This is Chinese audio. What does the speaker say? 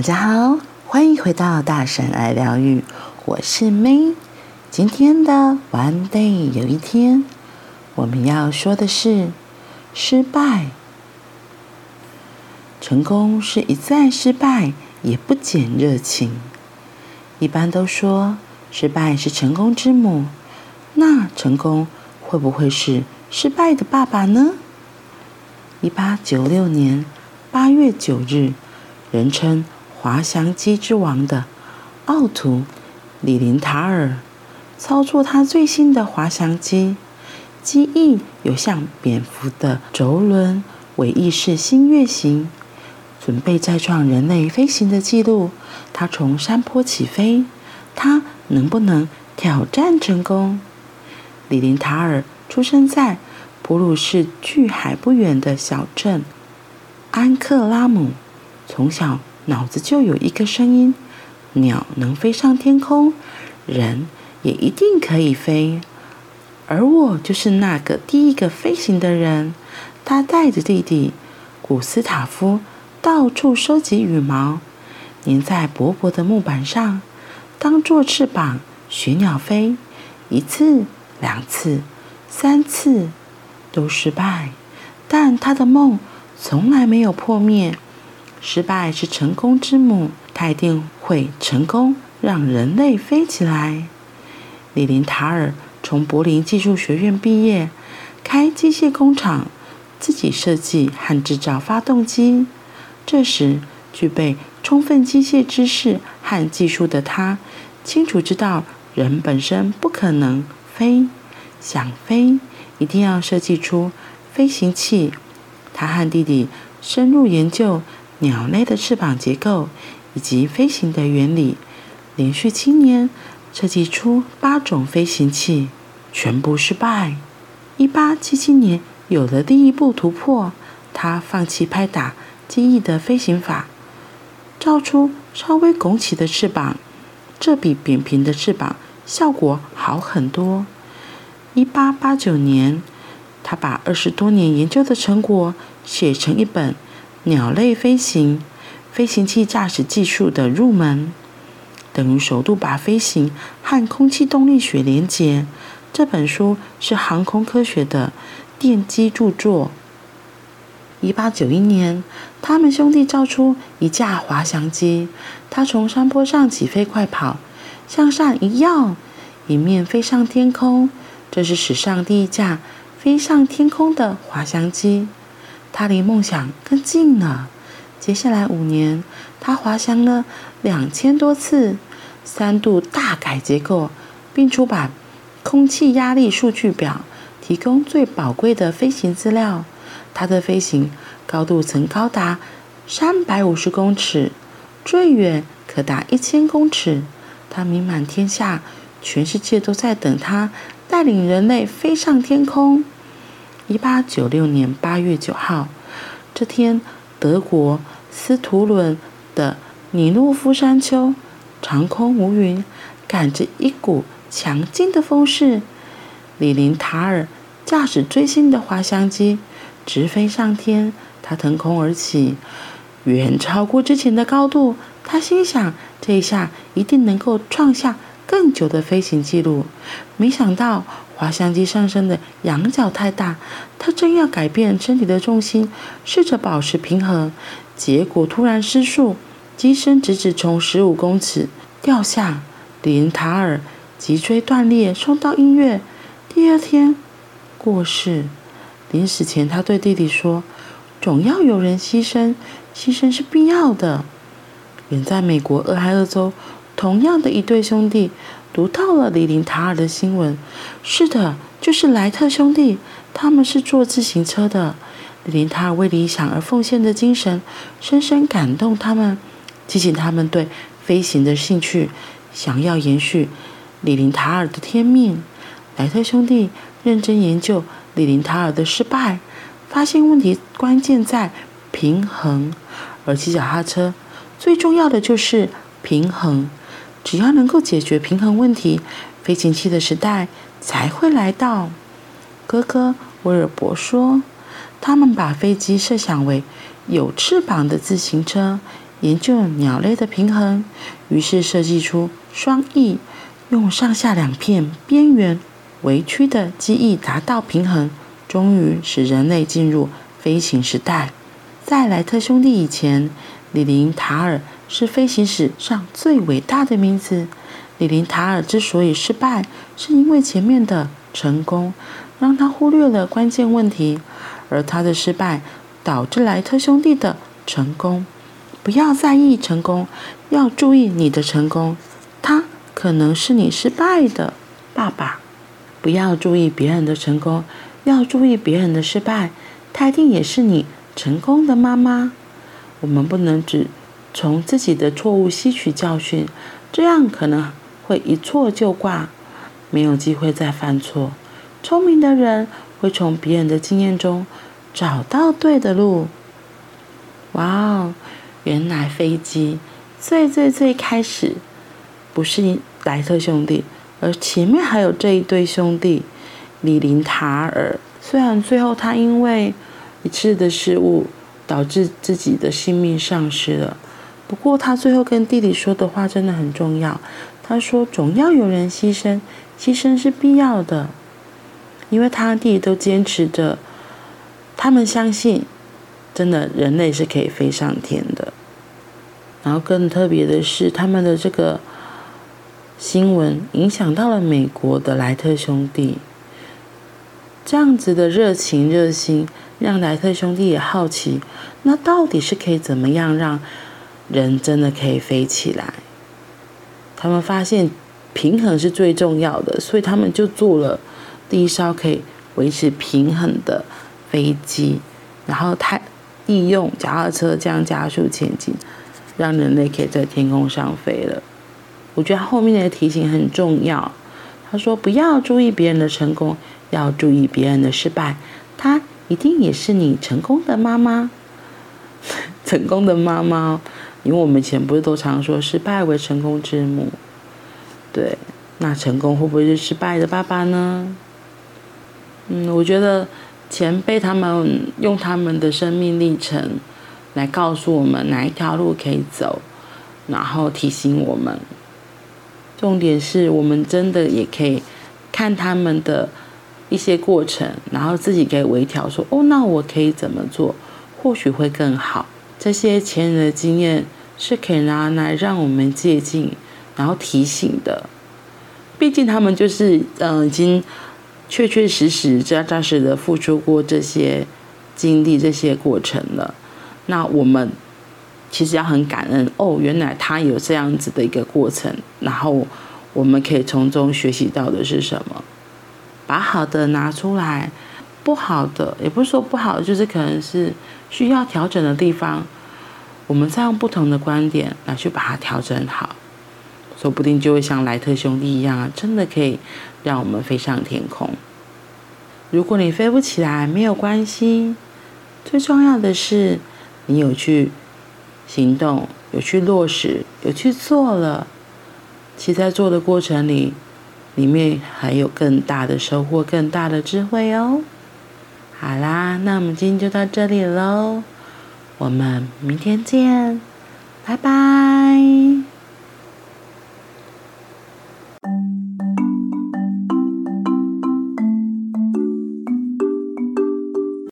大家好，欢迎回到大神爱疗愈，我是 May。今天的 One Day 有一天，我们要说的是失败。成功是一再失败，也不减热情。一般都说失败是成功之母，那成功会不会是失败的爸爸呢？一八九六年八月九日，人称滑翔机之王的奥图·李林塔尔操作他最新的滑翔机，机翼有像蝙蝠的轴轮，尾翼是新月形。准备再创人类飞行的记录，他从山坡起飞，他能不能挑战成功？李林塔尔出生在普鲁士距海不远的小镇安克拉姆，从小脑子就有一个声音：鸟能飞上天空，人也一定可以飞。而我就是那个第一个飞行的人。他带着弟弟古斯塔夫。到处收集羽毛，粘在薄薄的木板上，当做翅膀学鸟飞。一次、两次、三次都失败，但他的梦从来没有破灭。失败是成功之母，他一定会成功，让人类飞起来。李林塔尔从柏林技术学院毕业，开机械工厂，自己设计和制造发动机。这时，具备充分机械知识和技术的他，清楚知道人本身不可能飞，想飞一定要设计出飞行器。他和弟弟深入研究鸟类的翅膀结构以及飞行的原理，连续七年设计出八种飞行器，全部失败。一八七七年有了第一步突破，他放弃拍打。机翼的飞行法，造出稍微拱起的翅膀，这比扁平的翅膀效果好很多。一八八九年，他把二十多年研究的成果写成一本《鸟类飞行飞行器驾驶技术的入门》，等于首度把飞行和空气动力学连结。这本书是航空科学的奠基著作。一八九一年，他们兄弟造出一架滑翔机。他从山坡上起飞快跑，向上一跃，迎面飞上天空。这是史上第一架飞上天空的滑翔机。他离梦想更近了。接下来五年，他滑翔了两千多次，三度大改结构，并出版空气压力数据表，提供最宝贵的飞行资料。他的飞行高度曾高达三百五十公尺，最远可达一千公尺。他名满天下，全世界都在等他带领人类飞上天空。一八九六年八月九号，这天，德国斯图伦的尼诺夫山丘，长空无云，赶着一股强劲的风势。李林塔尔驾驶最新的滑翔机。直飞上天，他腾空而起，远超过之前的高度。他心想，这一下一定能够创下更久的飞行记录。没想到，滑翔机上升的仰角太大，他正要改变身体的重心，试着保持平衡，结果突然失速，机身直直从十五公尺掉下。李林塔尔脊椎断裂，送到医院，第二天过世。临死前，他对弟弟说：“总要有人牺牲，牺牲是必要的。”远在美国俄亥俄州，同样的一对兄弟读到了李林塔尔的新闻。是的，就是莱特兄弟，他们是做自行车的。李林塔尔为理想而奉献的精神，深深感动他们，激起他们对飞行的兴趣，想要延续李林塔尔的天命。莱特兄弟认真研究。李林塔尔的失败，发现问题关键在平衡，而骑脚踏车最重要的就是平衡。只要能够解决平衡问题，飞行器的时代才会来到。哥哥威尔伯说：“他们把飞机设想为有翅膀的自行车，研究鸟类的平衡，于是设计出双翼，用上下两片边缘微曲的机翼达到平衡，终于使人类进入飞行时代。在莱特兄弟以前，李林塔尔是飞行史上最伟大的名字。李林塔尔之所以失败，是因为前面的成功让他忽略了关键问题，而他的失败导致莱特兄弟的成功。不要在意成功，要注意你的成功，他可能是你失败的爸爸。不要注意别人的成功，要注意别人的失败，他一定也是你成功的妈妈。我们不能只从自己的错误吸取教训，这样可能会一错就挂，没有机会再犯错。聪明的人会从别人的经验中找到对的路。哇哦！原来飞机最最最开始不是莱特兄弟，而前面还有这一对兄弟李林塔尔。虽然最后他因为一次的失误导致自己的性命丧失了，不过他最后跟弟弟说的话真的很重要。他说：“总要有人牺牲，牺牲是必要的，因为他弟弟都坚持着，他们相信。”真的，人类是可以飞上天的。然后更特别的是，他们的这个新闻影响到了美国的莱特兄弟。这样子的热情热心，让莱特兄弟也好奇，那到底是可以怎么样让人真的可以飞起来？他们发现平衡是最重要的，所以他们就做了第一艘可以维持平衡的飞机，然后他。利用脚踏车这样加速前进，让人类可以在天空上飞了。我觉得后面的提醒很重要。他说：“不要注意别人的成功，要注意别人的失败。他一定也是你成功的妈妈，成功的妈妈。因为我们以前不是都常说失败为成功之母？对，那成功会不会是失败的爸爸呢？嗯，我觉得。”前辈他们用他们的生命历程来告诉我们哪一条路可以走，然后提醒我们。重点是我们真的也可以看他们的一些过程，然后自己可以微调，说哦，那我可以怎么做，或许会更好。这些前人的经验是可以拿来让我们借鉴，然后提醒的。毕竟他们就是嗯、已经。确确实实、扎扎实的付出过这些经历、这些过程了。那我们其实要很感恩哦，原来他有这样子的一个过程，然后我们可以从中学习到的是什么？把好的拿出来，不好的也不是说不好，就是可能是需要调整的地方，我们再用不同的观点来去把它调整好。说不定就会像莱特兄弟一样啊，真的可以让我们飞上天空。如果你飞不起来，没有关系，最重要的是你有去行动，有去落实，有去做了。其实在做的过程里，里面还有更大的收获，更大的智慧哦。好啦，那我们今天就到这里喽，我们明天见，拜拜。